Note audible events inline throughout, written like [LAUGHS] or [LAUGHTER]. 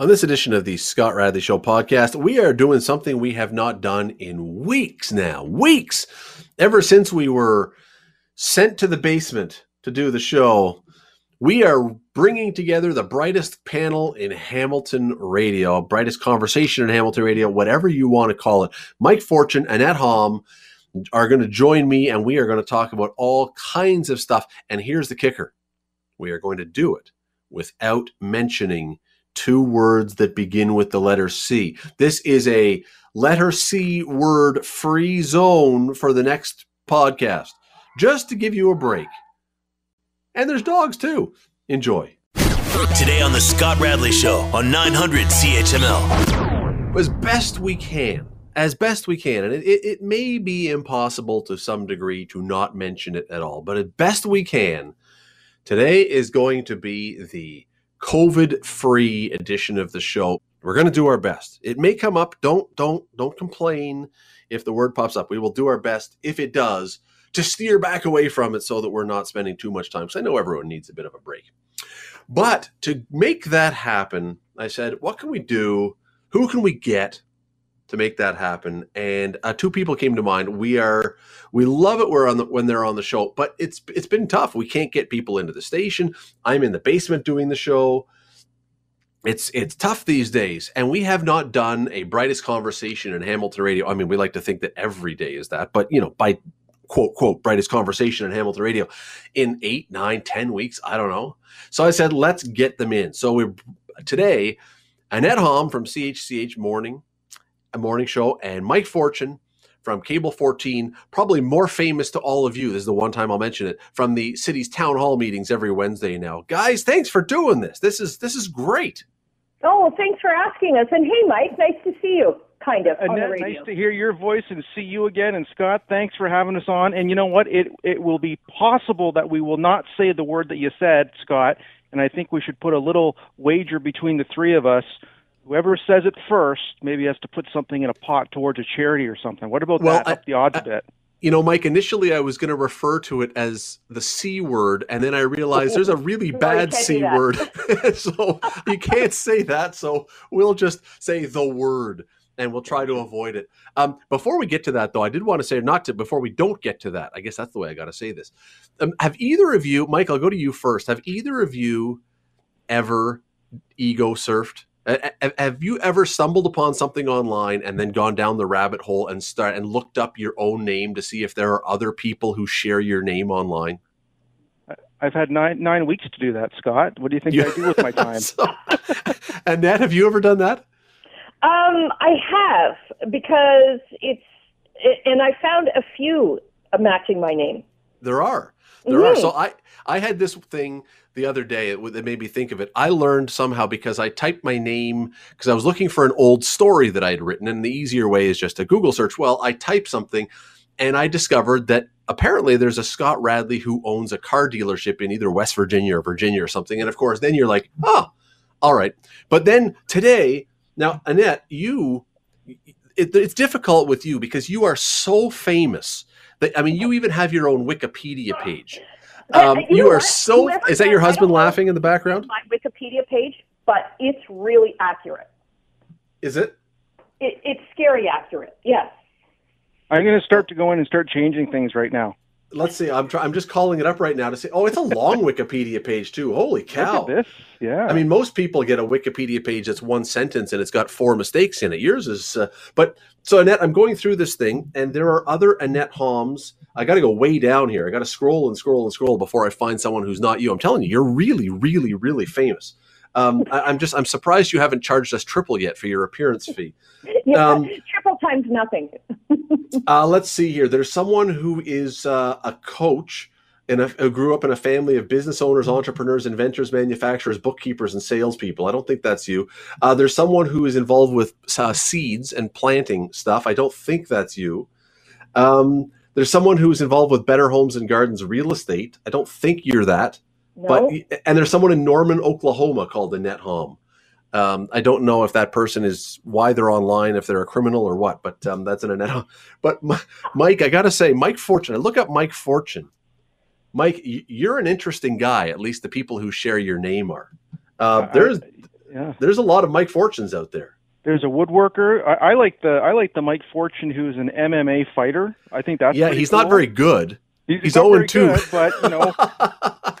On this edition of the Scott Radley Show podcast, we are doing something we have not done in weeks now. Weeks! Ever since we were sent to the basement to do the show, we are bringing together the brightest panel in Hamilton radio, brightest conversation in Hamilton radio, whatever you want to call it. Mike Fortune, Annette Hamm are going to join me, and we are going to talk about all kinds of stuff. And here's the kicker we are going to do it without mentioning two words that begin with the letter C. This is a letter C word free zone for the next podcast, just to give you a break. And there's dogs too. Enjoy. Today on the Scott Radley Show on 900 CHML. As best we can, as best we can, and it, it, it may be impossible to some degree to not mention it at all, but as best we can, today is going to be the COVID free edition of the show. We're going to do our best. It may come up. Don't don't don't complain if the word pops up. We will do our best if it does to steer back away from it so that we're not spending too much time. Because I know everyone needs a bit of a break. But to make that happen, I said, what can we do? Who can we get to make that happen? And uh, two people came to mind. We are we love it we're on the, when they're on the show, but it's it's been tough. We can't get people into the station. I'm in the basement doing the show. It's it's tough these days, and we have not done a brightest conversation in Hamilton radio. I mean, we like to think that every day is that, but you know, by quote quote brightest conversation in Hamilton radio in eight, nine, ten weeks. I don't know. So I said, let's get them in. So we today, Annette Hamm from CHCH Morning, a morning show, and Mike Fortune from Cable 14, probably more famous to all of you. This is the one time I'll mention it from the city's town hall meetings every Wednesday now. Guys, thanks for doing this. This is this is great. Oh, well, thanks for asking us. And hey, Mike, nice to see you. Kind of on the Annette, radio. nice to hear your voice and see you again. And Scott, thanks for having us on. And you know what? It it will be possible that we will not say the word that you said, Scott. And I think we should put a little wager between the three of us. Whoever says it first maybe has to put something in a pot towards a charity or something. What about Well, that? I- Up the odds I- a bit. You know, Mike, initially I was going to refer to it as the C word, and then I realized there's a [LAUGHS] really bad can't C word. [LAUGHS] [LAUGHS] so you can't say that. So we'll just say the word and we'll try to avoid it. Um, before we get to that, though, I did want to say, not to, before we don't get to that, I guess that's the way I got to say this. Um, have either of you, Mike, I'll go to you first. Have either of you ever ego surfed? A- a- Have you ever stumbled upon something online and then gone down the rabbit hole and start and looked up your own name to see if there are other people who share your name online? I've had nine nine weeks to do that, Scott. What do you think You- I do with my [LAUGHS] time? So- [LAUGHS] Annette, have you ever done that? Um, I have because it's, and I found a few matching my name. There are. There are. Mhm. So I I had this thing the other day it, it made me think of it. I learned somehow because I typed my name because I was looking for an old story that I had written, and the easier way is just a Google search. Well, I typed something, and I discovered that apparently there's a Scott Radley who owns a car dealership in either West Virginia or Virginia or something. And of course, then you're like, oh, all right. But then today, now Annette, you, it, it's difficult with you because you are so famous that I mean, you even have your own Wikipedia page. Uh, Um, you you know are what? so. Whoever Is that your husband laughing in the background? My Wikipedia page, but it's really accurate. Is it? It, it's scary accurate. Yes. I'm going to start to go in and start changing things right now. Let's see. I'm try, I'm just calling it up right now to say. Oh, it's a long [LAUGHS] Wikipedia page too. Holy cow! Look at this. Yeah. I mean, most people get a Wikipedia page that's one sentence and it's got four mistakes in it. Yours is, uh, but so Annette, I'm going through this thing, and there are other Annette Hamms. I got to go way down here. I got to scroll and scroll and scroll before I find someone who's not you. I'm telling you, you're really, really, really famous. Um, I, I'm just, I'm surprised you haven't charged us triple yet for your appearance fee. [LAUGHS] Yeah, Um, triple times nothing. [LAUGHS] Uh, let's see here. There's someone who is uh, a coach and who grew up in a family of business owners, entrepreneurs, inventors, manufacturers, bookkeepers, and salespeople. I don't think that's you. Uh, there's someone who is involved with uh, seeds and planting stuff. I don't think that's you. Um, there's someone who's involved with Better Homes and Gardens real estate. I don't think you're that. No. But and there's someone in Norman, Oklahoma called Annette Hamm. Um, I don't know if that person is why they're online, if they're a criminal or what. But um, that's an Annette. Hamm. But Mike, I got to say, Mike Fortune. I look up Mike Fortune. Mike, you're an interesting guy. At least the people who share your name are. Uh, I- there's yeah. there's a lot of Mike Fortunes out there. There's a woodworker. I, I, like the I like the Mike Fortune who's an MMA fighter. I think that's yeah. He's cool. not very good. He's, he's zero two, good, but you know. [LAUGHS]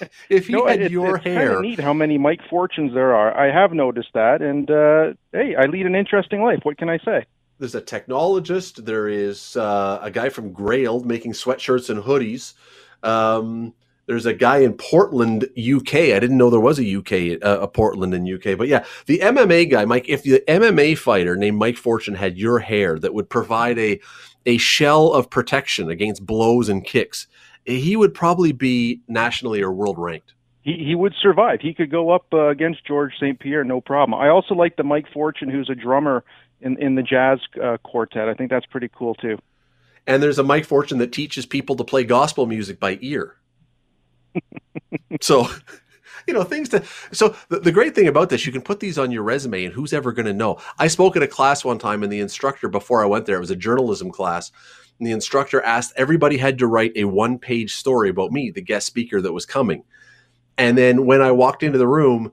[LAUGHS] if he no, had it, your it's hair, kind of neat how many Mike Fortunes there are. I have noticed that, and uh, hey, I lead an interesting life. What can I say? There's a technologist. There is uh, a guy from Grail making sweatshirts and hoodies. Um, there's a guy in Portland, UK. I didn't know there was a UK, uh, a Portland in UK. But yeah, the MMA guy, Mike. If the MMA fighter named Mike Fortune had your hair, that would provide a a shell of protection against blows and kicks, he would probably be nationally or world ranked. He he would survive. He could go up uh, against George St. Pierre, no problem. I also like the Mike Fortune, who's a drummer in in the jazz uh, quartet. I think that's pretty cool too. And there's a Mike Fortune that teaches people to play gospel music by ear [LAUGHS] so [LAUGHS] you know things to so the, the, great thing about this you can put these on your resume and who's ever going to know i spoke at a class one time and the instructor before i went there it was a journalism class and the instructor asked everybody had to write a one page story about me the guest speaker that was coming and then when i walked into the room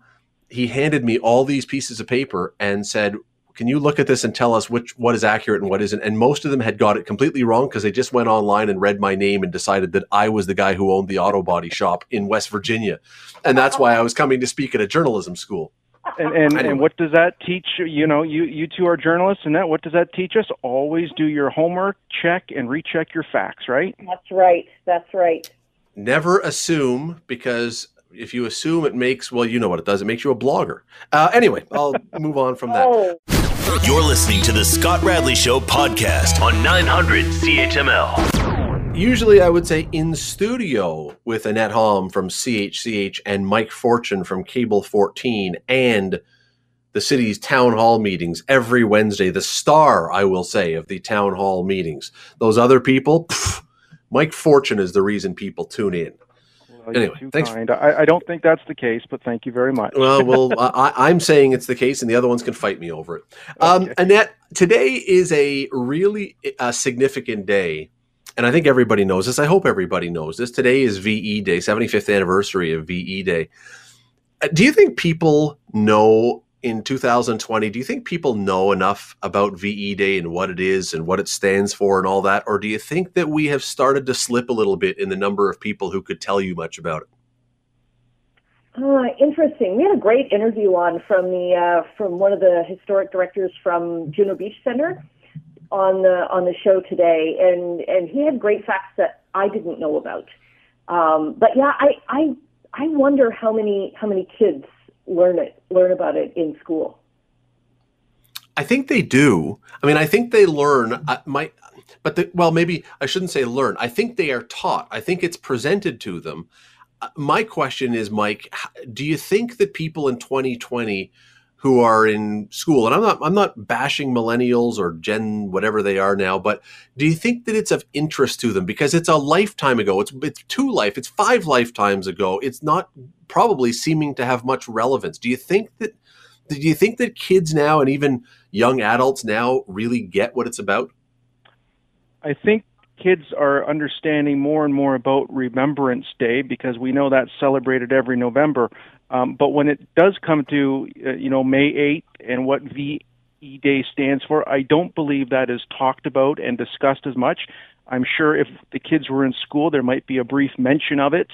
he handed me all these pieces of paper and said can you look at this and tell us which what is accurate and what isn't? And most of them had got it completely wrong because they just went online and read my name and decided that I was the guy who owned the auto body shop in West Virginia, and that's why I was coming to speak at a journalism school. And and, anyway. and what does that teach? You know, you you two are journalists, and that what does that teach us? Always do your homework, check and recheck your facts. Right? That's right. That's right. Never assume because if you assume it makes well you know what it does it makes you a blogger uh, anyway i'll [LAUGHS] move on from that oh. you're listening to the scott radley show podcast on 900 chml usually i would say in studio with annette Hamm from chch and mike fortune from cable 14 and the city's town hall meetings every wednesday the star i will say of the town hall meetings those other people pff, mike fortune is the reason people tune in anyway, thanks. I, I, don't think that's the case, but thank you very much. well, well, [LAUGHS] I, am saying it's the case, and the other ones can fight me over it. Um, okay. Annette, today is a really uh, significant day, and I think everybody knows this. I hope everybody knows this. Today is VE Day, 75th anniversary of VE Day. Uh, do you think people know in 2020, do you think people know enough about VE Day and what it is and what it stands for and all that? Or do you think that we have started to slip a little bit in the number of people who could tell you much about it? Uh, interesting. We had a great interview on from the uh, from one of the historic directors from Juno Beach Center on the on the show today, and and he had great facts that I didn't know about. Um, but yeah, I I I wonder how many how many kids learn it, learn about it in school? I think they do. I mean, I think they learn. Uh, my, but the, well, maybe I shouldn't say learn. I think they are taught. I think it's presented to them. Uh, my question is, Mike, do you think that people in 2020 who are in school. And i'm not i'm not bashing millennials or gen whatever they are now but do you think that it's of interest to them? Because it's a lifetime ago. It's it's two life it's five lifetimes ago. It's not probably seeming to have much relevance. Do you think that do you think that kids now and even young adults now really get what it's about? I think kids are understanding more and more about remembrance day because we know that's celebrated every november um, but when it does come to, uh, you know, May 8th and what VE Day stands for, I don't believe that is talked about and discussed as much. I'm sure if the kids were in school, there might be a brief mention of it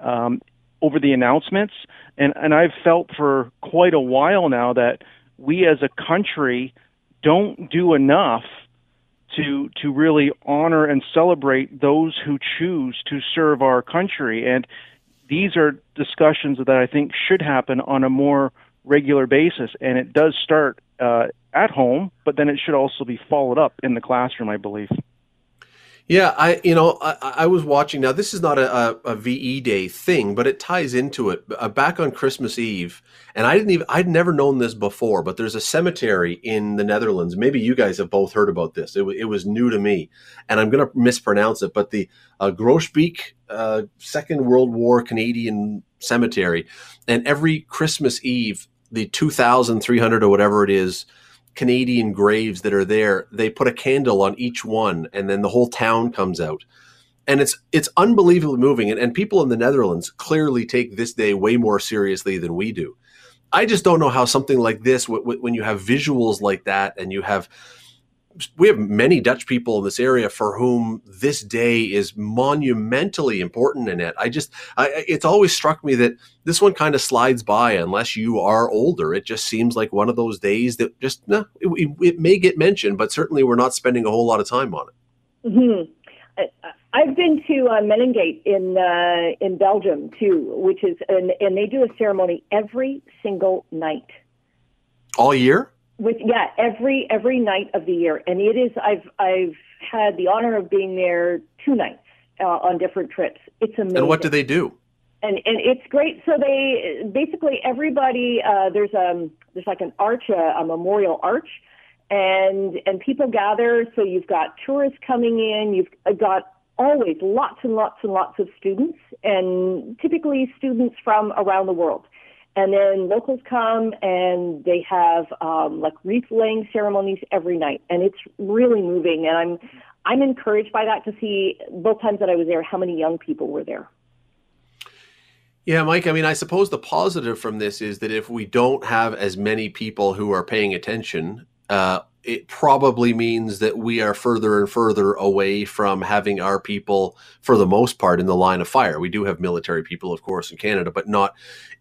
um, over the announcements. And, and I've felt for quite a while now that we as a country don't do enough to to really honor and celebrate those who choose to serve our country. And these are discussions that I think should happen on a more regular basis, and it does start uh, at home, but then it should also be followed up in the classroom, I believe. Yeah, I you know I, I was watching now. This is not a, a, a, VE Day thing, but it ties into it. Uh, back on Christmas Eve, and I didn't even I'd never known this before, but there's a cemetery in the Netherlands. Maybe you guys have both heard about this. It, it was new to me, and I'm going to mispronounce it, but the uh, Groesbeek uh, Second World War Canadian cemetery, and every Christmas Eve, the 2,300 or whatever it is Canadian graves that are there, they put a candle on each one, and then the whole town comes out. And it's it's unbelievably moving, and, and people in the Netherlands clearly take this day way more seriously than we do. I just don't know how something like this, w- w- when you have visuals like that, and you have we have many Dutch people in this area for whom this day is monumentally important in it. I just, I, it's always struck me that this one kind of slides by unless you are older. It just seems like one of those days that just, nah, it, it may get mentioned, but certainly we're not spending a whole lot of time on it. Mm-hmm. I've been to uh, Menin Gate in uh, in Belgium too, which is and, and they do a ceremony every single night. All year? With yeah, every every night of the year, and it is. I've I've had the honor of being there two nights uh, on different trips. It's amazing. And what do they do? And and it's great. So they basically everybody uh, there's um there's like an arch, a, a memorial arch, and and people gather. So you've got tourists coming in. You've got always lots and lots and lots of students, and typically students from around the world. And then locals come and they have um, like wreath laying ceremonies every night, and it's really moving. And I'm I'm encouraged by that to see both times that I was there how many young people were there. Yeah, Mike. I mean, I suppose the positive from this is that if we don't have as many people who are paying attention, uh, it probably means that we are further and further away from having our people, for the most part, in the line of fire. We do have military people, of course, in Canada, but not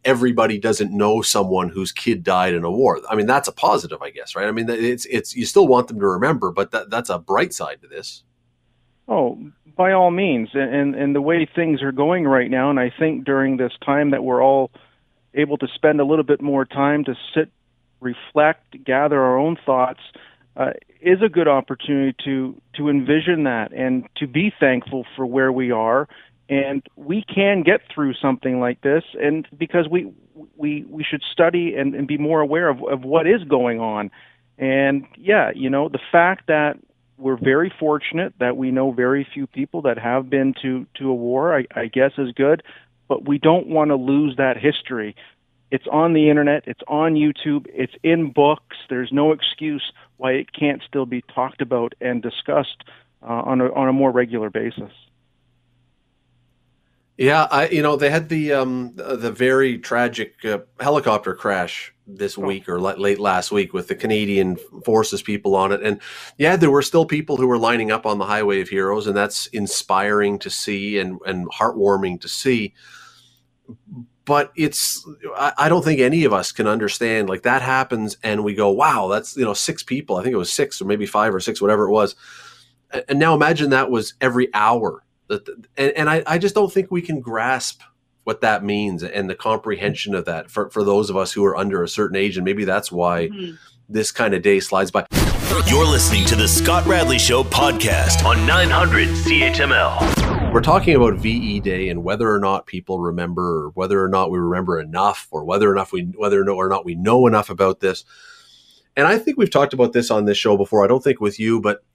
everybody doesn't know someone whose kid died in a war. I mean, that's a positive, I guess, right? I mean, it's it's you still want them to remember, but that, that's a bright side to this. Oh, by all means, and and the way things are going right now, and I think during this time that we're all able to spend a little bit more time to sit, reflect, gather our own thoughts uh, is a good opportunity to to envision that and to be thankful for where we are. And we can get through something like this and because we we we should study and, and be more aware of, of what is going on. And yeah you know the fact that we're very fortunate that we know very few people that have been to to a war I, I guess is good. But we don't want to lose that history it's on the internet, it's on YouTube, it's in books. There's no excuse why it can't still be talked about and discussed uh, on a on a more regular basis. Yeah, I you know they had the um the very tragic uh, helicopter crash this oh. week or late last week with the Canadian Forces people on it, and yeah, there were still people who were lining up on the Highway of Heroes, and that's inspiring to see and and heartwarming to see but it's I, I, don't think any of us can understand like that happens and we go wow that's you know six people. I think it was six or maybe five or six whatever it was. And now imagine that was every hour that and, and I, I just don't think we can grasp what that means and the comprehension of that for, for those of us who are under a certain age and maybe that's why mm-hmm. this kind of day slides by. You're listening to the scott radley show podcast on 900 chml we're talking about VE Day and whether or not people remember, or whether or not we remember enough, or whether not we whether or not we know enough about this. And I think we've talked about this on this show before. I don't think with you, but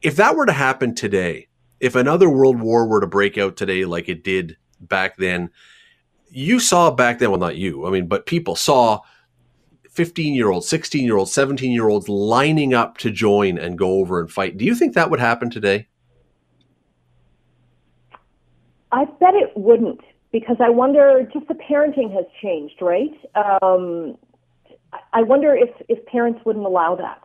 if that were to happen today, if another world war were to break out today, like it did back then, you saw back then. Well, not you. I mean, but people saw 15 year olds, 16 year olds, 17 year olds lining up to join and go over and fight. Do you think that would happen today? I bet it wouldn't because I wonder just the parenting has changed, right? Um, I wonder if, if parents wouldn't allow that.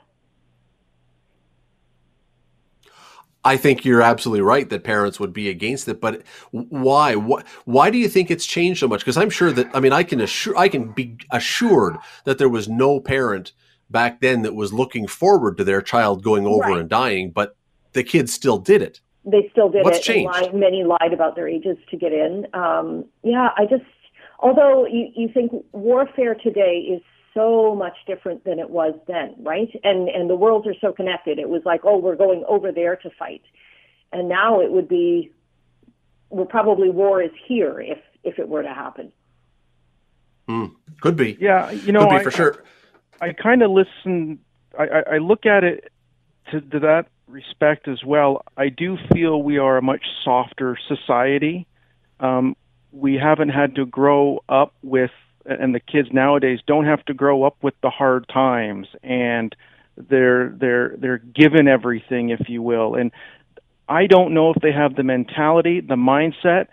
I think you're absolutely right that parents would be against it, but why? Why, why do you think it's changed so much? Because I'm sure that I mean I can assure I can be assured that there was no parent back then that was looking forward to their child going over right. and dying, but the kids still did it they still did What's it. Changed? Lied, many lied about their ages to get in. Um, yeah, I just, although you, you think warfare today is so much different than it was then, right? And and the worlds are so connected. It was like, oh, we're going over there to fight, and now it would be, well, probably war is here if if it were to happen. Mm, could be. Yeah, you know, could be I, for sure. I, I kind of listen. I, I, I look at it to, to that respect as well, I do feel we are a much softer society. Um, we haven't had to grow up with, and the kids nowadays don't have to grow up with the hard times, and they're they're they're given everything, if you will. And I don't know if they have the mentality, the mindset,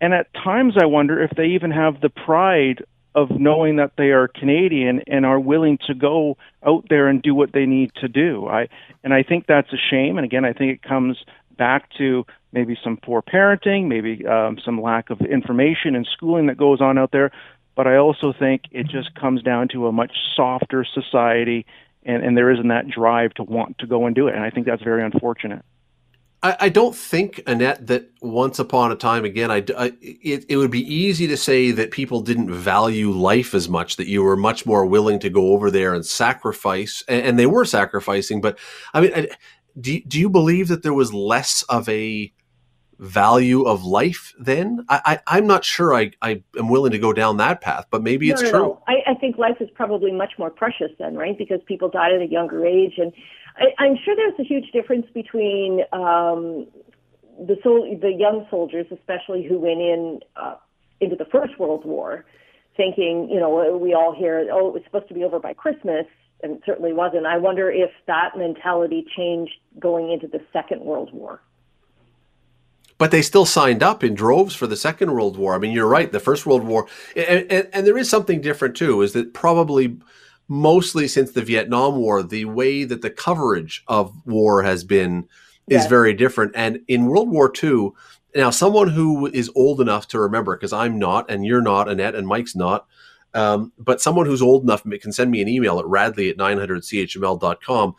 and at times I wonder if they even have the pride of knowing that they are Canadian and are willing to go out there and do what they need to do. I and I think that's a shame. And again, I think it comes back to maybe some poor parenting, maybe um, some lack of information and schooling that goes on out there. But I also think it just comes down to a much softer society, and, and there isn't that drive to want to go and do it. And I think that's very unfortunate. I, I don't think, Annette, that once upon a time again, I, I, it, it would be easy to say that people didn't value life as much, that you were much more willing to go over there and sacrifice, and, and they were sacrificing. But I mean, I, do, do you believe that there was less of a value of life then? I, I, am not sure I, I am willing to go down that path, but maybe no, it's no, true. No. I, I think life is probably much more precious then, right? Because people died at a younger age and I, am sure there's a huge difference between um, the sol- the young soldiers, especially who went in uh, into the First World War, thinking, you know, we all hear, oh, it was supposed to be over by Christmas, and it certainly wasn't. I wonder if that mentality changed going into the Second World War. But they still signed up in droves for the Second World War. I mean, you're right. The First World War, and, and, and there is something different too. Is that probably mostly since the Vietnam War, the way that the coverage of war has been is very different. And in World War II, now someone who is old enough to remember, because I'm not, and you're not, Annette, and Mike's not, um, but someone who's old enough can send me an email at radley at 900chml.com.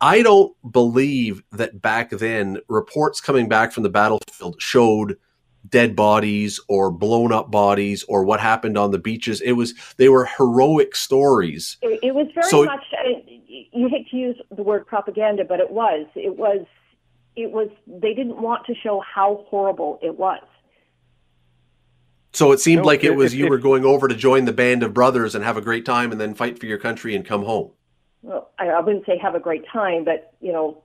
I don't believe that back then reports coming back from the battlefield showed – dead bodies or blown up bodies or what happened on the beaches. It was they were heroic stories. It, it was very so, much. Uh, you hate to use the word propaganda, but it was. It was. It was. They didn't want to show how horrible it was. So it seemed no, like it was if, you were going over to join the band of brothers and have a great time and then fight for your country and come home. Well, I, I wouldn't say have a great time, but you know,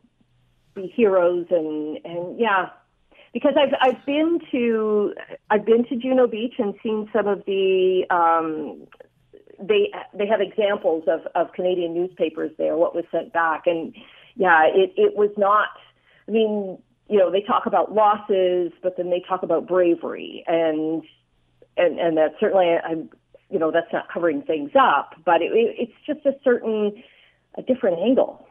be heroes and and yeah, because I've I've been to I've been to Juno Beach and seen some of the um, they they have examples of, of Canadian newspapers there, what was sent back, and yeah, it it was not. I mean, you know, they talk about losses, but then they talk about bravery, and and and that certainly I'm you know that's not covering things up, but it, it, it's just a certain a different angle.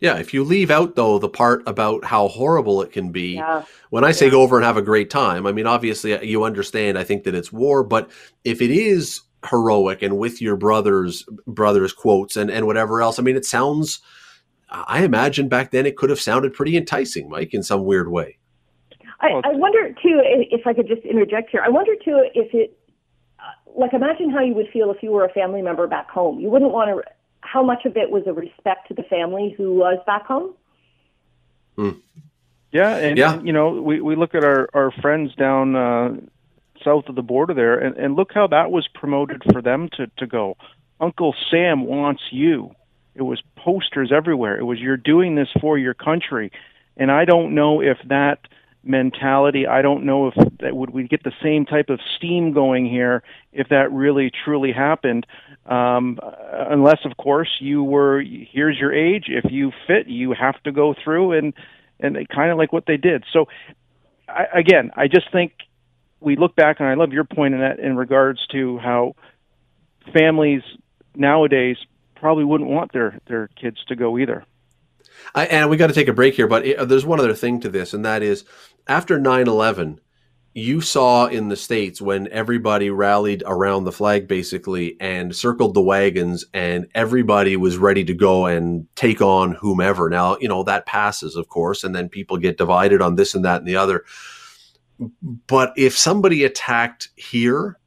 Yeah, if you leave out though the part about how horrible it can be, yeah. when I say yeah. go over and have a great time, I mean obviously uh, you understand. I think that it's war, but if it is heroic and with your brothers brothers quotes and and whatever else, I mean it sounds. I imagine back then it could have sounded pretty enticing, Mike, in some weird way. I, I wonder too if I could just interject here. I wonder too if it, uh, like, imagine how you would feel if you were a family member back home. You wouldn't want to how much of it was a respect to the family who was back home? Mm. Yeah, and, yeah. and, you know, we, we look at our, our friends down uh, south of the border there, and, and look how that was promoted for them to, to go. Uncle Sam wants you. It was posters everywhere. It was you're doing this for your country, and I don't know if that mentality. I don't know if that would we get the same type of steam going here if that really truly happened. Um, unless, of course, you were here's your age. If you fit, you have to go through and and kind of like what they did. So, I, again, I just think we look back, and I love your point in that in regards to how families nowadays probably wouldn't want their their kids to go either. I, and we got to take a break here, but it, there's one other thing to this, and that is after 9 11, you saw in the States when everybody rallied around the flag basically and circled the wagons and everybody was ready to go and take on whomever. Now, you know, that passes, of course, and then people get divided on this and that and the other. But if somebody attacked here,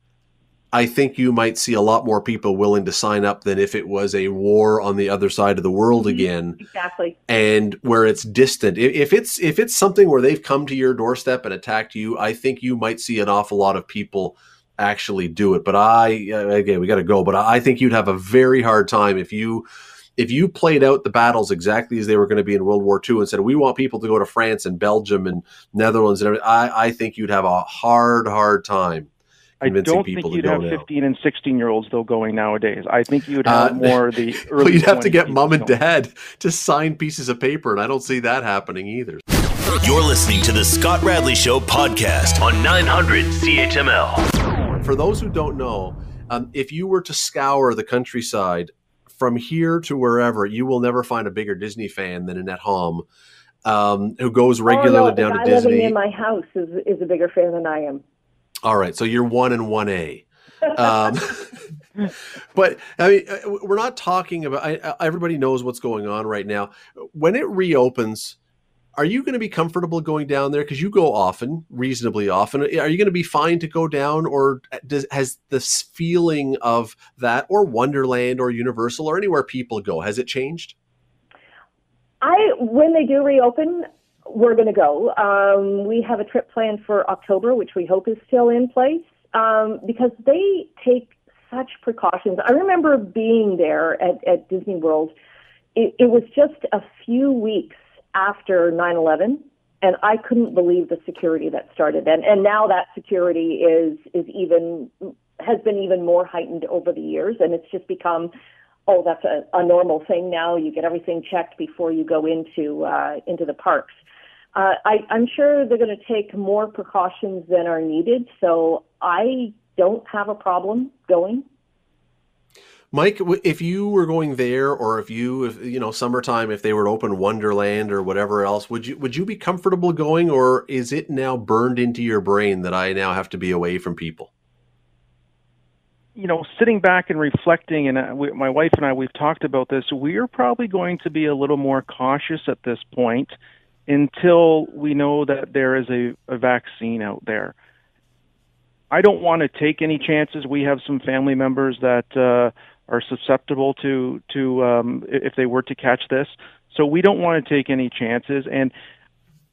I think you might see a lot more people willing to sign up than if it was a war on the other side of the world mm-hmm. again. Exactly. And where it's distant. If it's if it's something where they've come to your doorstep and attacked you, I think you might see an awful lot of people actually do it. But I again, we got to go. But I think you'd have a very hard time if you if you played out the battles exactly as they were going to be in World War II and said we want people to go to France and Belgium and Netherlands and everything, I, I think you'd have a hard, hard time I don't think you'd have now. 15 and 16 year olds though going nowadays. I think you'd have uh, more [LAUGHS] the early. well, you'd have to get mom and dad to sign pieces of paper, and I don't see that happening either. You're listening to the Scott Radley Show podcast on 900 CHML. For those who don't know, Um, if you were to scour the countryside from here to wherever, you will never find a bigger Disney fan than Annette Hamm, um, who goes regularly oh, no, down the guy to Disney. living in my house is is a bigger fan than I am. All right, so you're one and one A. Um, [LAUGHS] but I mean, uh, we're not talking about. I, everybody knows what's going on right now. When it reopens, are you going to be comfortable going down there? Because you go often, reasonably often. Are you going to be fine to go down, or does, has this feeling of that, or Wonderland, or Universal, or anywhere people go, has it changed? I when they do reopen, we're going to go. Um, we have a trip planned for October, which we hope is still in place um, because they take such precautions. I remember being there at, at Disney World. It, it was just a few weeks after 9/11, and I couldn't believe the security that started then. And now that security is is even has been even more heightened over the years, and it's just become oh, that's a, a normal thing now. You get everything checked before you go into uh, into the parks. Uh, I, I'm sure they're going to take more precautions than are needed, so I don't have a problem going. Mike, if you were going there, or if you, if, you know, summertime, if they were to open Wonderland or whatever else, would you would you be comfortable going, or is it now burned into your brain that I now have to be away from people? You know, sitting back and reflecting, and uh, we, my wife and I, we've talked about this. We are probably going to be a little more cautious at this point until we know that there is a, a vaccine out there. I don't want to take any chances. We have some family members that uh, are susceptible to to um, if they were to catch this. So we don't want to take any chances. And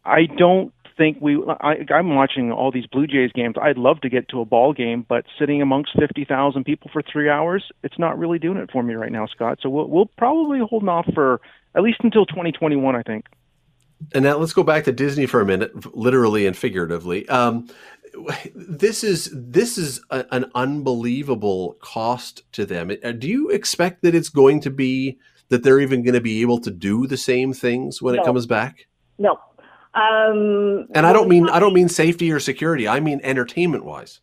I don't think we. I, I'm watching all these Blue Jays games. I'd love to get to a ball game, but sitting amongst fifty thousand people for three hours, it's not really doing it for me right now, Scott. So we'll we'll probably hold off for at least until 2021, I think. And now let's go back to Disney for a minute, literally and figuratively. Um, this is this is a, an unbelievable cost to them. Uh, do you expect that it's going to be that they're even going to be able to do the same things when no. it comes back? No. Um, and I don't mean I don't mean safety or security. I mean entertainment wise.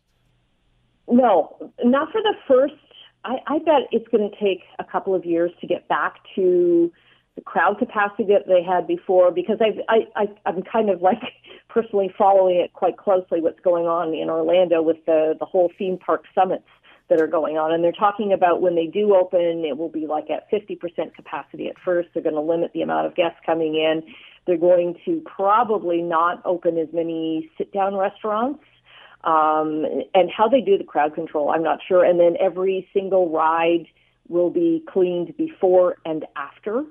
No, not for the first. I, I bet it's going to take a couple of years to get back to the crowd capacity that they had before because I've, I, I, I'm kind of like [LAUGHS] personally following it quite closely what's going on in Orlando with the, the whole theme park summits that are going on. And they're talking about when they do open, it will be like at 50% capacity at first. They're going to limit the amount of guests coming in. They're going to probably not open as many sit down restaurants. Um, and how they do the crowd control, I'm not sure. And then every single ride will be cleaned before and after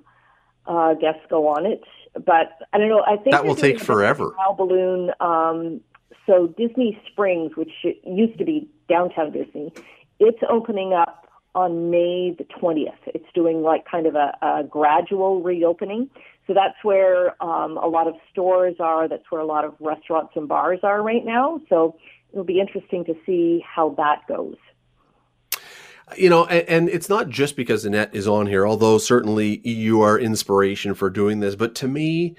uh, guests go on it. But I don't know. I think that will take forever. Wow balloon. Um, so Disney Springs, which used to be downtown Disney, it's opening up on May the 20th. It's doing like kind of a, a gradual reopening. So that's where um, a lot of stores are. That's where a lot of restaurants and bars are right now. So it'll be interesting to see how that goes you know, and, and, it's not just because Annette is on here, although certainly you are inspiration for doing this. But to me,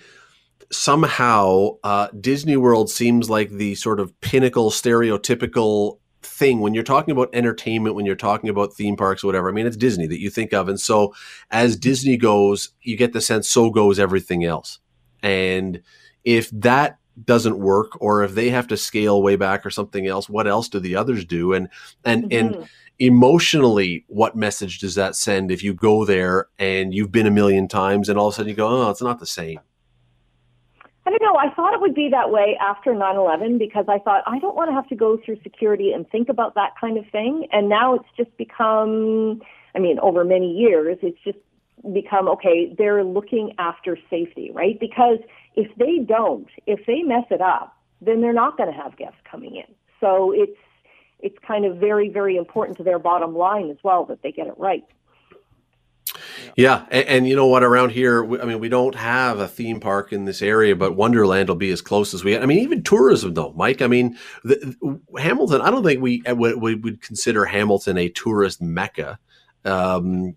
somehow uh, Disney World seems like the sort of pinnacle, stereotypical thing when you're talking about entertainment, when you're talking about theme parks, whatever. I mean, it's Disney that you think of, and so as Disney goes, you get the sense so goes everything else. And if that doesn't work, or if they have to scale way back or something else, what else do the others do? And and mm-hmm. and emotionally, what message does that send if you go there and you've been a million times and all of a sudden you go, oh, it's not the same? I don't know. I thought it would be that way after 9 11 because I thought I don't want to have to go through security and think about that kind of thing. And now it's just become, I mean, over many years, it's just become okay, they're looking after safety, right? Because if they don't, if they mess it up, then they're not going to have guests coming in. So it's it's kind of very, very important to their bottom line as well that they get it right. Yeah, and, and, you know what? Around here, I mean, we don't have a theme park in this area, but Wonderland will be as close as we. I mean, even tourism, though, Mike. I mean, the, Hamilton. I don't think we would, we would consider Hamilton a tourist mecca. Um,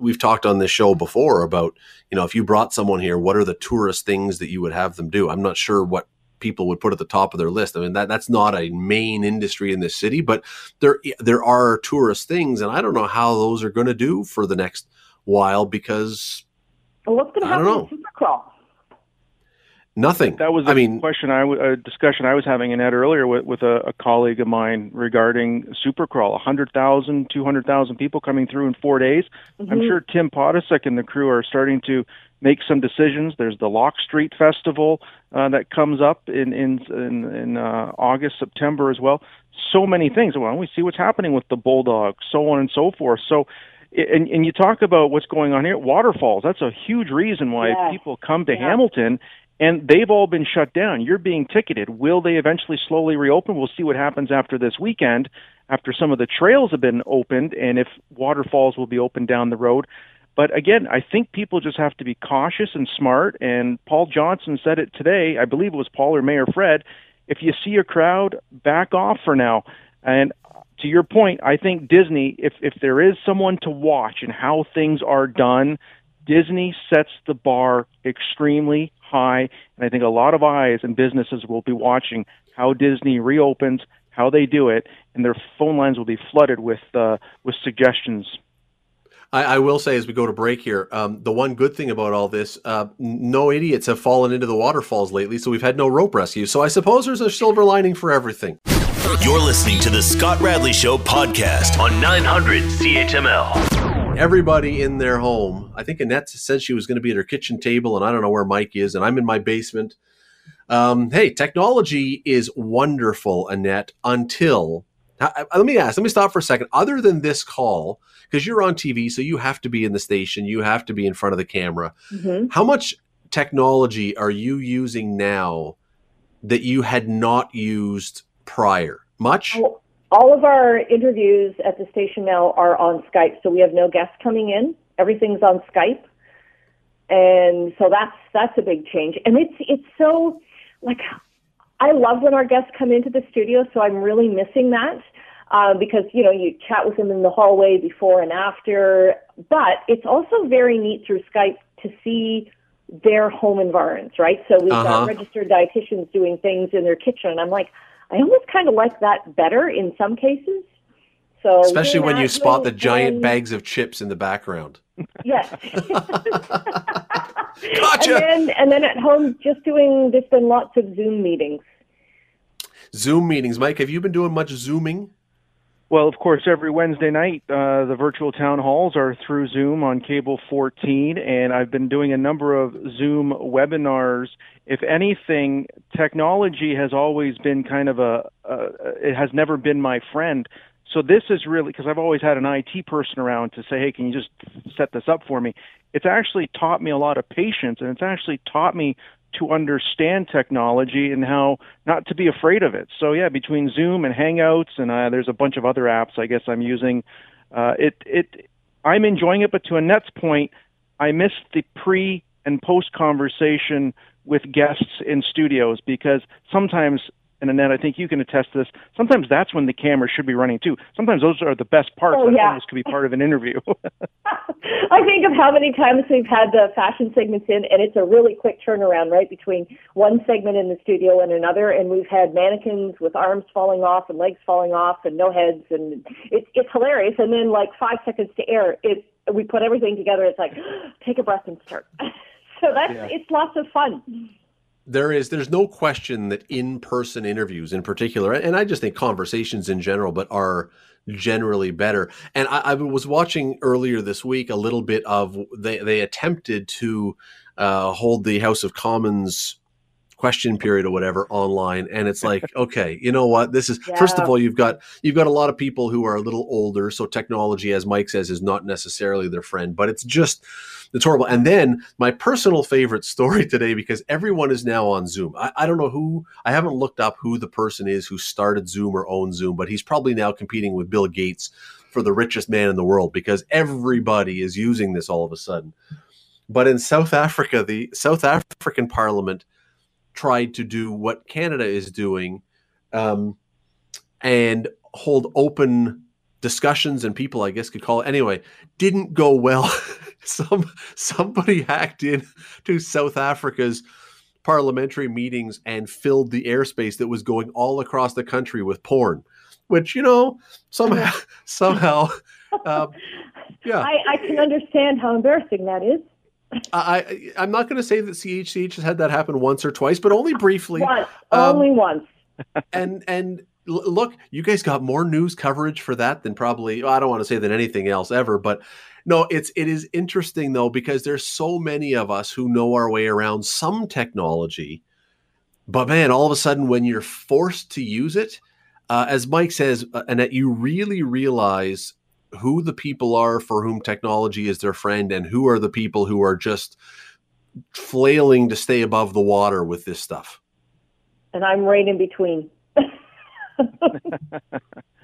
we've talked on this show before about you know if you brought someone here, what are the tourist things that you would have them do? I'm not sure what people would put at the top of their list. I mean, that that's not a main industry in this city, but there there are tourist things, and I don't know how those are going to do for the next while because well, what's going to happen with Supercrawl? Nothing. That was I mean, question I w- a discussion I was having in Ed earlier with, with a, a colleague of mine regarding Supercrawl. 100,000, 200,000 people coming through in four days. Mm-hmm. I'm sure Tim Potocic and the crew are starting to make some decisions. There's the Locke Street Festival uh, that comes up in in in, in uh, August, September as well. So many things. Why don't we see what's happening with the Bulldog, so on and so forth. So and, and you talk about what's going on here waterfalls that's a huge reason why yeah. people come to yeah. hamilton and they've all been shut down. You're being ticketed. Will they eventually slowly reopen? We'll see what happens after this weekend, after some of the trails have been opened, and if waterfalls will be open down the road. But again, I think people just have to be cautious and smart. And Paul Johnson said it today. I believe it was Paul or Mayor Fred. If you see a crowd, back off for now. And to your point, I think Disney, if if there is someone to watch and how things are done, Disney sets the bar extremely high, and I think a lot of eyes and businesses will be watching how Disney reopens, how they do it, and their phone lines will be flooded with uh, with suggestions. I, I, will say as we go to break here, um, the one good thing about all this, uh, no idiots have fallen into the waterfalls lately, so we've had no rope rescue. So I suppose there's a silver lining for everything. You're listening to the Scott Radley Show podcast on 900 CHML everybody in their home. I think Annette said she was going to be at her kitchen table, and I don't know where Mike is, and I'm in my basement. Um, hey, technology is wonderful, Annette, until. Uh, let me ask, let me stop for a second. Other than this call, because you're on TV, so you have to be in the station, you have to be in front of the camera. Mm-hmm. How much technology are you using now that you had not used prior? Much? Oh, all of our interviews at the station now are on Skype, so we have no guests coming in. Everything's on Skype, and so that's that's a big change. And it's it's so like I love when our guests come into the studio, so I'm really missing that uh, because you know you chat with them in the hallway before and after. But it's also very neat through Skype to see their home environments, right? So we've uh-huh. got registered dietitians doing things in their kitchen, and I'm like I almost kind of like that better in some cases. So especially when you spot the giant bags of chips in the background. Yes. [LAUGHS] gotcha. And then, and then at home, just doing. There's been lots of Zoom meetings. Zoom meetings, Mike. Have you been doing much zooming? Well, of course, every Wednesday night, uh, the virtual town halls are through Zoom on Cable 14, and I've been doing a number of Zoom webinars. If anything, technology has always been kind of a, uh, it has never been my friend. So this is really, because I've always had an IT person around to say, hey, can you just set this up for me? It's actually taught me a lot of patience, and it's actually taught me to understand technology and how not to be afraid of it. So yeah, between Zoom and Hangouts and uh, there's a bunch of other apps I guess I'm using. Uh, it it I'm enjoying it, but to Annette's point, I miss the pre and post conversation with guests in studios because sometimes and Annette, I think you can attest to this. Sometimes that's when the camera should be running too. Sometimes those are the best parts. Oh, yeah. Those could be part of an interview. [LAUGHS] I think of how many times we've had the fashion segments in, and it's a really quick turnaround, right, between one segment in the studio and another. And we've had mannequins with arms falling off and legs falling off and no heads, and it's it's hilarious. And then like five seconds to air, it we put everything together. It's like [GASPS] take a breath and start. [LAUGHS] so that's yeah. it's lots of fun there is there's no question that in-person interviews in particular and i just think conversations in general but are generally better and i, I was watching earlier this week a little bit of they they attempted to uh, hold the house of commons question period or whatever online and it's like [LAUGHS] okay you know what this is yeah. first of all you've got you've got a lot of people who are a little older so technology as mike says is not necessarily their friend but it's just it's horrible. And then my personal favorite story [LAUGHS] today because everyone is now on zoom. I, I don't know who i haven't looked up who the person is who started zoom or owns zoom but he's probably now competing with bill gates for the richest man in the world because everybody is using this all of a sudden. But in south africa the south african parliament tried to do what Canada is doing um, and hold open discussions and people I guess could call it anyway didn't go well. [LAUGHS] Some somebody [LAUGHS] hacked in to South Africa's parliamentary meetings and filled the airspace that was going all across the country with porn, which you know somehow [LAUGHS] somehow. Um, yeah, I, I can understand how embarrassing that is. I, I'm not going to say that CHCH has had that happen once or twice, but only briefly. Once, um, only once. [LAUGHS] and and look, you guys got more news coverage for that than probably I don't want to say than anything else ever, but no, it's it is interesting though because there's so many of us who know our way around some technology, but man, all of a sudden when you're forced to use it, uh, as Mike says, uh, and that you really realize who the people are for whom technology is their friend and who are the people who are just flailing to stay above the water with this stuff. And I'm right in between. [LAUGHS] [LAUGHS] [LAUGHS]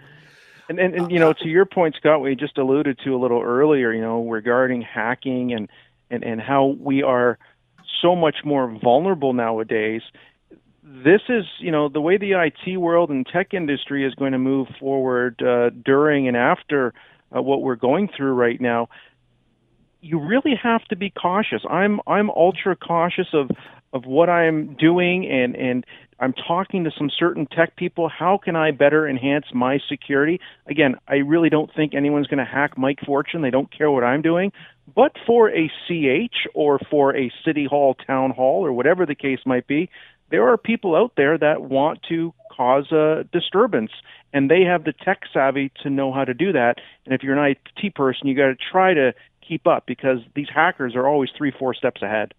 and, and, and you know, to your point, Scott, we just alluded to a little earlier, you know, regarding hacking and and and how we are so much more vulnerable nowadays. This is, you know, the way the IT world and tech industry is going to move forward uh, during and after uh, what we're going through right now. You really have to be cautious. I'm I'm ultra cautious of of what I'm doing and and I'm talking to some certain tech people. How can I better enhance my security? Again, I really don't think anyone's going to hack Mike Fortune. They don't care what I'm doing. But for a CH or for a city hall, town hall, or whatever the case might be, there are people out there that want to cause a disturbance, and they have the tech savvy to know how to do that. And if you're an IT person, you got to try to keep up because these hackers are always three, four steps ahead.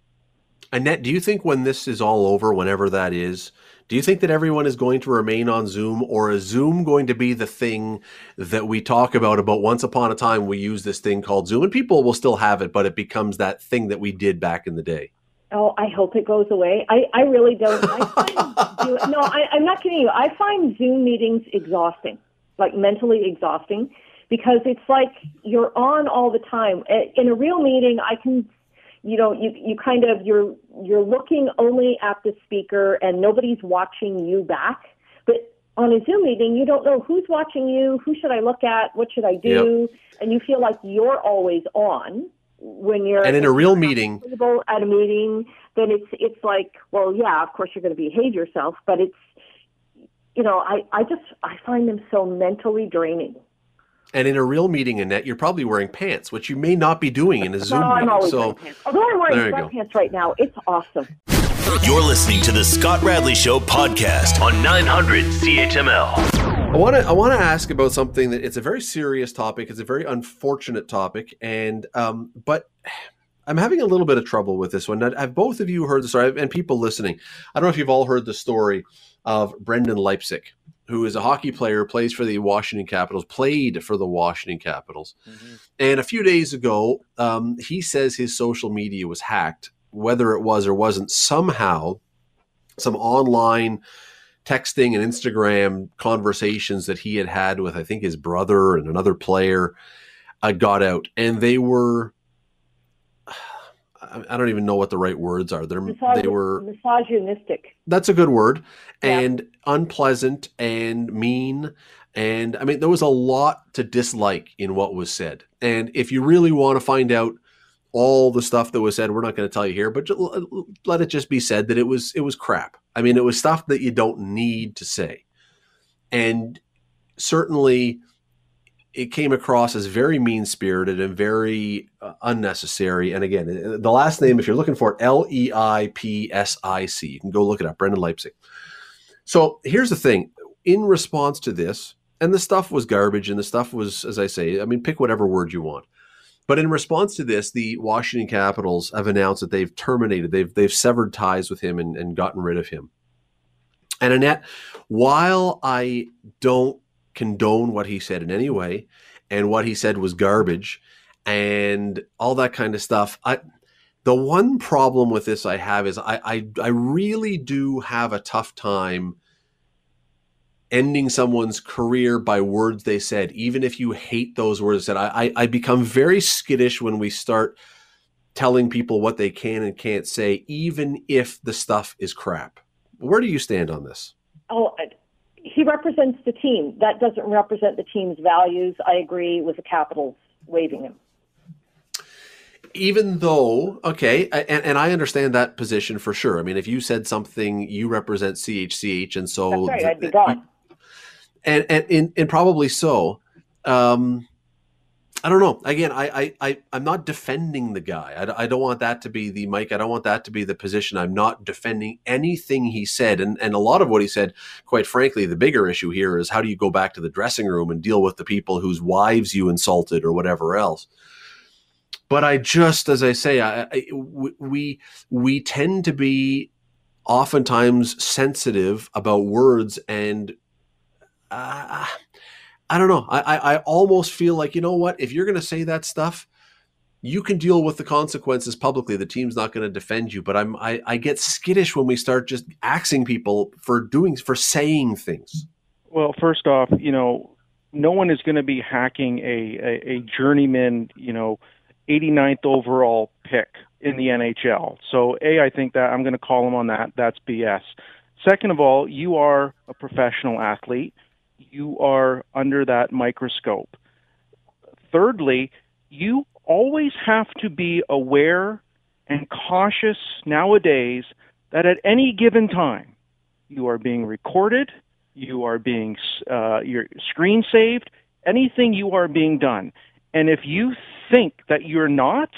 Annette, do you think when this is all over, whenever that is, do you think that everyone is going to remain on Zoom, or is Zoom going to be the thing that we talk about? About once upon a time, we use this thing called Zoom, and people will still have it, but it becomes that thing that we did back in the day. Oh, I hope it goes away. I, I really don't. I [LAUGHS] find, no, I, I'm not kidding you. I find Zoom meetings exhausting, like mentally exhausting, because it's like you're on all the time. In a real meeting, I can you know you you kind of you're you're looking only at the speaker and nobody's watching you back. But on a zoom meeting you don't know who's watching you who should i look at what should i do yep. and you feel like you're always on when you're and in a real meeting. visible at a meeting then it's it's like well yeah of course you're going to behave yourself but it's you know i i just i find them so mentally draining and in a real meeting, Annette, you're probably wearing pants, which you may not be doing in a Zoom no, I'm always so, wearing pants. Although I'm wearing sweatpants right now, it's awesome. You're listening to the Scott Radley Show podcast on 900 CHML. I want to I want to ask about something that it's a very serious topic. It's a very unfortunate topic, and um, but I'm having a little bit of trouble with this one. Have both of you heard the story? And people listening, I don't know if you've all heard the story of Brendan Leipsic who is a hockey player, plays for the Washington Capitals, played for the Washington Capitals. Mm-hmm. And a few days ago, um, he says his social media was hacked. Whether it was or wasn't, somehow, some online texting and Instagram conversations that he had had with, I think, his brother and another player uh, got out. And they were [SIGHS] I don't even know what the right words are. They're, Misog- they were misogynistic. That's a good word. Yeah. And unpleasant and mean. And I mean, there was a lot to dislike in what was said. And if you really want to find out all the stuff that was said, we're not going to tell you here, but let it just be said that it was it was crap. I mean, it was stuff that you don't need to say. And certainly it came across as very mean spirited and very uh, unnecessary. And again, the last name, if you're looking for it, L E I P S I C, you can go look it up, Brendan Leipsic. So here's the thing in response to this, and the stuff was garbage, and the stuff was, as I say, I mean, pick whatever word you want. But in response to this, the Washington Capitals have announced that they've terminated, they've they've severed ties with him and, and gotten rid of him. And Annette, while I don't condone what he said in any way, and what he said was garbage, and all that kind of stuff. I the one problem with this I have is I I, I really do have a tough time ending someone's career by words they said, even if you hate those words that I, I, I become very skittish when we start telling people what they can and can't say, even if the stuff is crap. Where do you stand on this? Oh, he represents the team. That doesn't represent the team's values. I agree with the Capitals waiving him. Even though okay and, and i understand that position for sure i mean if you said something you represent chch and so That's right, I'd be gone. and and, and, and probably so um I don't know. Again, I, I, I, I'm not defending the guy. I, I don't want that to be the Mike. I don't want that to be the position. I'm not defending anything he said. And, and a lot of what he said, quite frankly, the bigger issue here is how do you go back to the dressing room and deal with the people whose wives you insulted or whatever else? But I just, as I say, I, I, we, we tend to be oftentimes sensitive about words and uh, I don't know. I, I, I almost feel like you know what? If you're going to say that stuff, you can deal with the consequences publicly. The team's not going to defend you. But I'm I, I get skittish when we start just axing people for doing for saying things. Well, first off, you know, no one is going to be hacking a, a, a journeyman, you know, 89th overall pick in the NHL. So, A, I think that I'm going to call him on that. That's BS. Second of all, you are a professional athlete you are under that microscope. Thirdly, you always have to be aware and cautious nowadays that at any given time you are being recorded, you are being uh, your screen saved, anything you are being done. And if you think that you're not,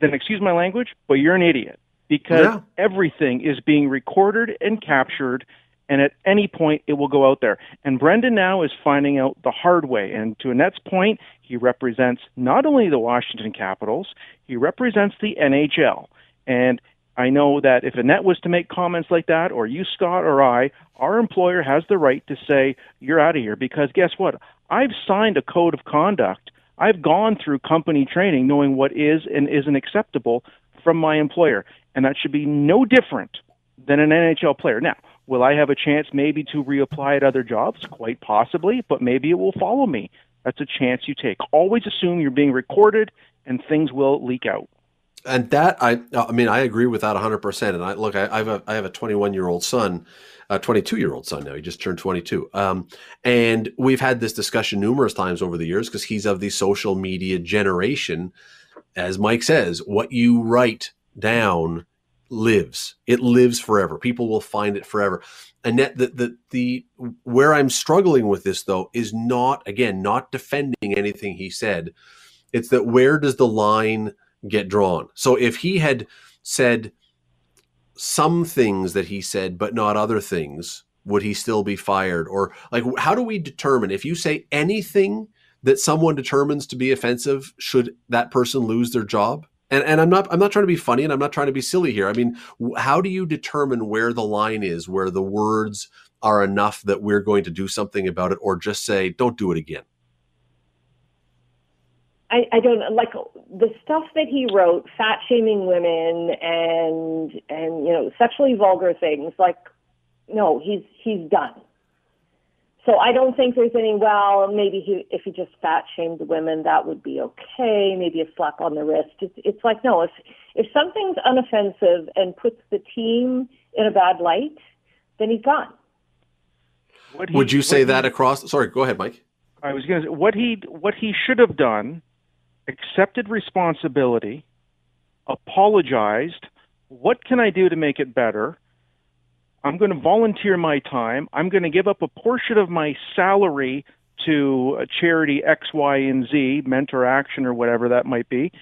then excuse my language, but you're an idiot because yeah. everything is being recorded and captured and at any point it will go out there. And Brendan now is finding out the hard way. And to Annette's point, he represents not only the Washington Capitals, he represents the NHL. And I know that if Annette was to make comments like that, or you, Scott, or I, our employer has the right to say, you're out of here. Because guess what? I've signed a code of conduct. I've gone through company training knowing what is and isn't acceptable from my employer. And that should be no different than an NHL player. Now, Will I have a chance maybe to reapply at other jobs? Quite possibly, but maybe it will follow me. That's a chance you take. Always assume you're being recorded and things will leak out. And that I I mean I agree with that 100%. And I look I, I have a I have a 21 year old son, a 22 year old son now. He just turned 22. Um, and we've had this discussion numerous times over the years because he's of the social media generation. As Mike says, what you write down lives. It lives forever. People will find it forever. And that the, the the where I'm struggling with this though is not again not defending anything he said. It's that where does the line get drawn? So if he had said some things that he said but not other things, would he still be fired? Or like how do we determine if you say anything that someone determines to be offensive, should that person lose their job? and and I'm not I'm not trying to be funny and I'm not trying to be silly here. I mean, how do you determine where the line is, where the words are enough that we're going to do something about it, or just say, "Don't do it again"? I, I don't like the stuff that he wrote, fat shaming women and and you know sexually vulgar things. Like, no, he's he's done. So I don't think there's any, well, maybe he, if he just fat shamed women, that would be okay. Maybe a slap on the wrist. It's, it's like, no, if, if something's unoffensive and puts the team in a bad light, then he's gone. He, would you say that he, across? Sorry, go ahead, Mike. I was going to say what he what he should have done, accepted responsibility, apologized. What can I do to make it better? I'm going to volunteer my time. I'm going to give up a portion of my salary to a charity X, Y, and Z, Mentor Action or whatever that might be.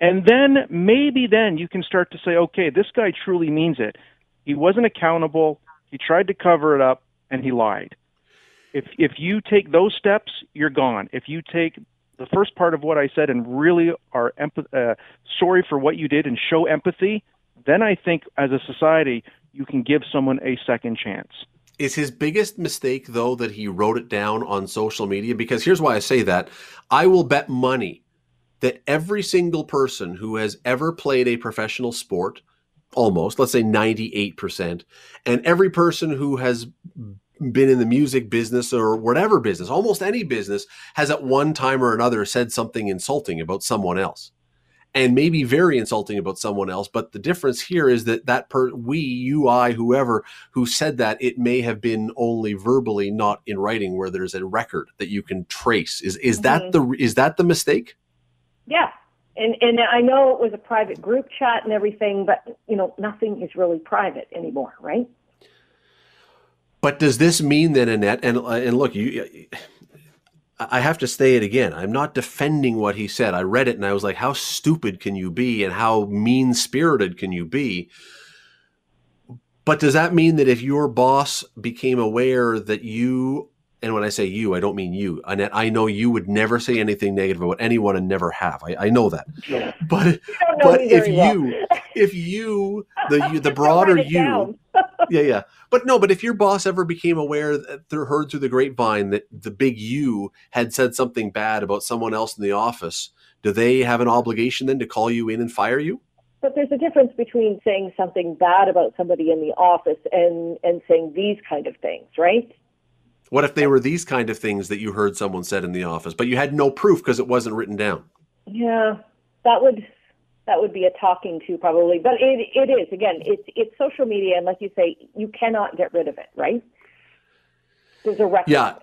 And then maybe then you can start to say, okay, this guy truly means it. He wasn't accountable. He tried to cover it up and he lied. If if you take those steps, you're gone. If you take the first part of what I said and really are uh, sorry for what you did and show empathy, then I think as a society you can give someone a second chance. Is his biggest mistake, though, that he wrote it down on social media? Because here's why I say that. I will bet money that every single person who has ever played a professional sport, almost, let's say 98%, and every person who has been in the music business or whatever business, almost any business, has at one time or another said something insulting about someone else and maybe very insulting about someone else. But the difference here is that that per we, you, I, whoever who said that, it may have been only verbally, not in writing, where there's a record that you can trace. Is is mm-hmm. that the is that the mistake? Yeah, And and I know it was a private group chat and everything, but you know nothing is really private anymore, right? But does this mean then, Annette? And uh, and look, you, I have to say it again. I'm not defending what he said. I read it and I was like, how stupid can you be, and how mean spirited can you be? But does that mean that if your boss became aware that you, and when I say you, I don't mean you, Annette, I know you would never say anything negative about anyone and never have. I, I know that. Yeah. But know but if very well. you, if you, the the [LAUGHS] broader you, down. [LAUGHS] yeah, yeah. But no, but if your boss ever became aware that through heard through the grapevine that the big you had said something bad about someone else in the office, do they have an obligation then to call you in and fire you? But there's a difference between saying something bad about somebody in the office and and saying these kind of things, right? What if they were these kind of things that you heard someone said in the office, but you had no proof because it wasn't written down? Yeah, that would that would be a talking to probably. But it it is again, it's it's social media, and like you say, you cannot get rid of it, right? There's a record. Yeah.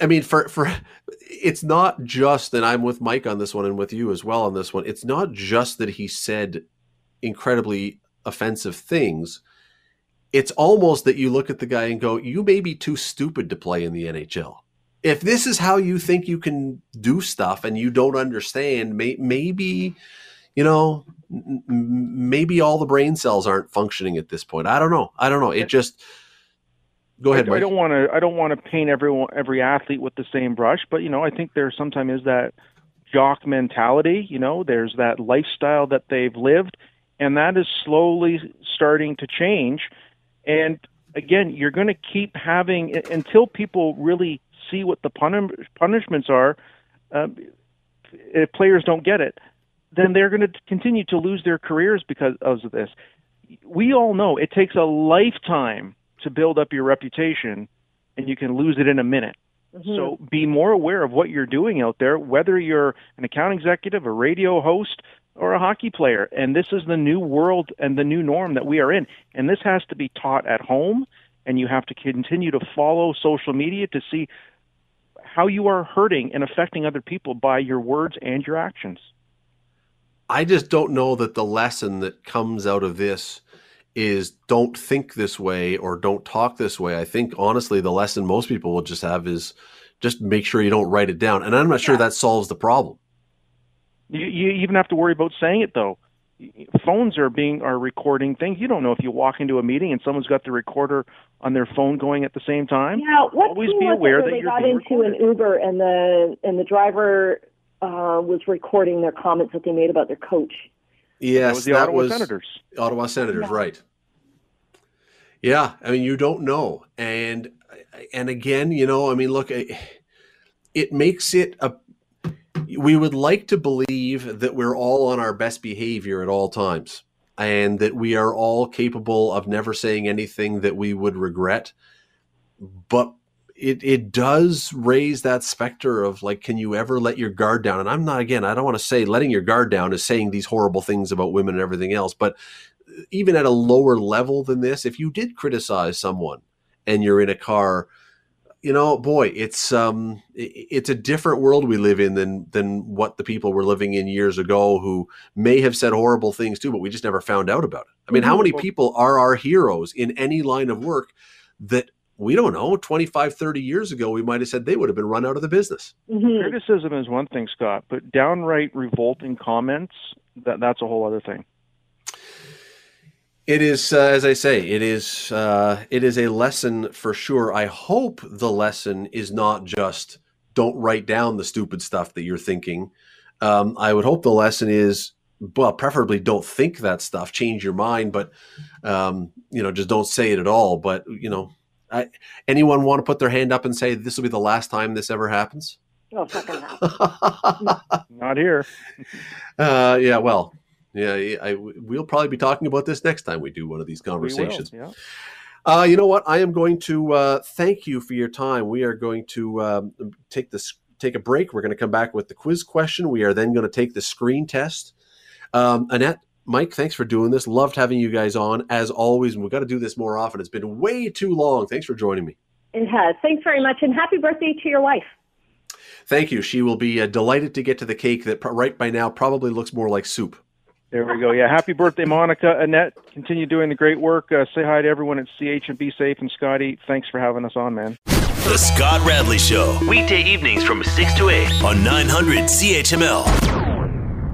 I mean, for for it's not just, and I'm with Mike on this one, and with you as well on this one. It's not just that he said incredibly offensive things. It's almost that you look at the guy and go, "You may be too stupid to play in the NHL." If this is how you think you can do stuff, and you don't understand, may, maybe you know, maybe all the brain cells aren't functioning at this point. I don't know. I don't know. It just go ahead. I, I don't want to. I don't want to paint everyone, every athlete with the same brush, but you know, I think there sometimes is that jock mentality. You know, there's that lifestyle that they've lived, and that is slowly starting to change. And again, you're going to keep having until people really see what the puni- punishments are. Um, if players don't get it, then they're going to continue to lose their careers because of this. We all know it takes a lifetime to build up your reputation, and you can lose it in a minute. Mhm. So be more aware of what you're doing out there, whether you're an account executive, a radio host, or a hockey player. And this is the new world and the new norm that we are in. And this has to be taught at home, and you have to continue to follow social media to see how you are hurting and affecting other people by your words and your actions. I just don't know that the lesson that comes out of this is don't think this way or don't talk this way. I think honestly, the lesson most people will just have is just make sure you don't write it down. And I'm not sure that solves the problem. You, you even have to worry about saying it though. Phones are being are recording things. You don't know if you walk into a meeting and someone's got the recorder on their phone going at the same time. Yeah, what Always be aware where that they you're got being into an. Uber and the and the driver uh, was recording their comments that they made about their coach. Yes, that was the that Ottawa was Senators. Ottawa Senators, Yeah. right? Yeah, I mean you don't know, and and again, you know, I mean, look, it it makes it a. We would like to believe that we're all on our best behavior at all times, and that we are all capable of never saying anything that we would regret. But it it does raise that specter of like, can you ever let your guard down? And I'm not again, I don't want to say letting your guard down is saying these horrible things about women and everything else, but even at a lower level than this, if you did criticize someone and you're in a car, you know, boy, it's um, it's a different world we live in than than what the people were living in years ago who may have said horrible things too, but we just never found out about it. I mean, how Mhm. many people are our heroes in any line of work that we don't know 25 30 years ago we might have said they would have been run out of the business Mhm. Criticism is one thing, Scott, but downright revolting comments that that's a whole other thing. It is, uh, as I say, it is. Uh, it is a lesson for sure. I hope the lesson is not just don't write down the stupid stuff that you're thinking. Um, I would hope the lesson is, well, preferably don't think that stuff. Change your mind, but um, you know, just don't say it at all. But you know, I, anyone want to put their hand up and say this will be the last time this ever happens? Oh, fucking hell. Not here. uh, yeah, well, yeah, I, we'll probably be talking about this next time we do one of these We will, conversations. yeah. Uh, you know what? I am going to uh, thank you for your time. We are going to um, take this take a break. We're going to come back with the quiz question. We are then going to take the screen test. Um, Annette, Mike, thanks for doing this. Loved having you guys on as always. And we've got to do this more often. It's been way too long. Thanks for joining me. It has. Thanks very much, and happy birthday to your wife. Thank you. She will be uh, delighted to get to the cake that right by now probably looks more like soup. There we go. Yeah, happy birthday, Monica. Annette, continue doing the great work. Uh, say hi to everyone at CH and be safe. And Scotty, thanks for having us on, man. The Scott Radley Show, weekday evenings from 6 to 8 on 900 CHML.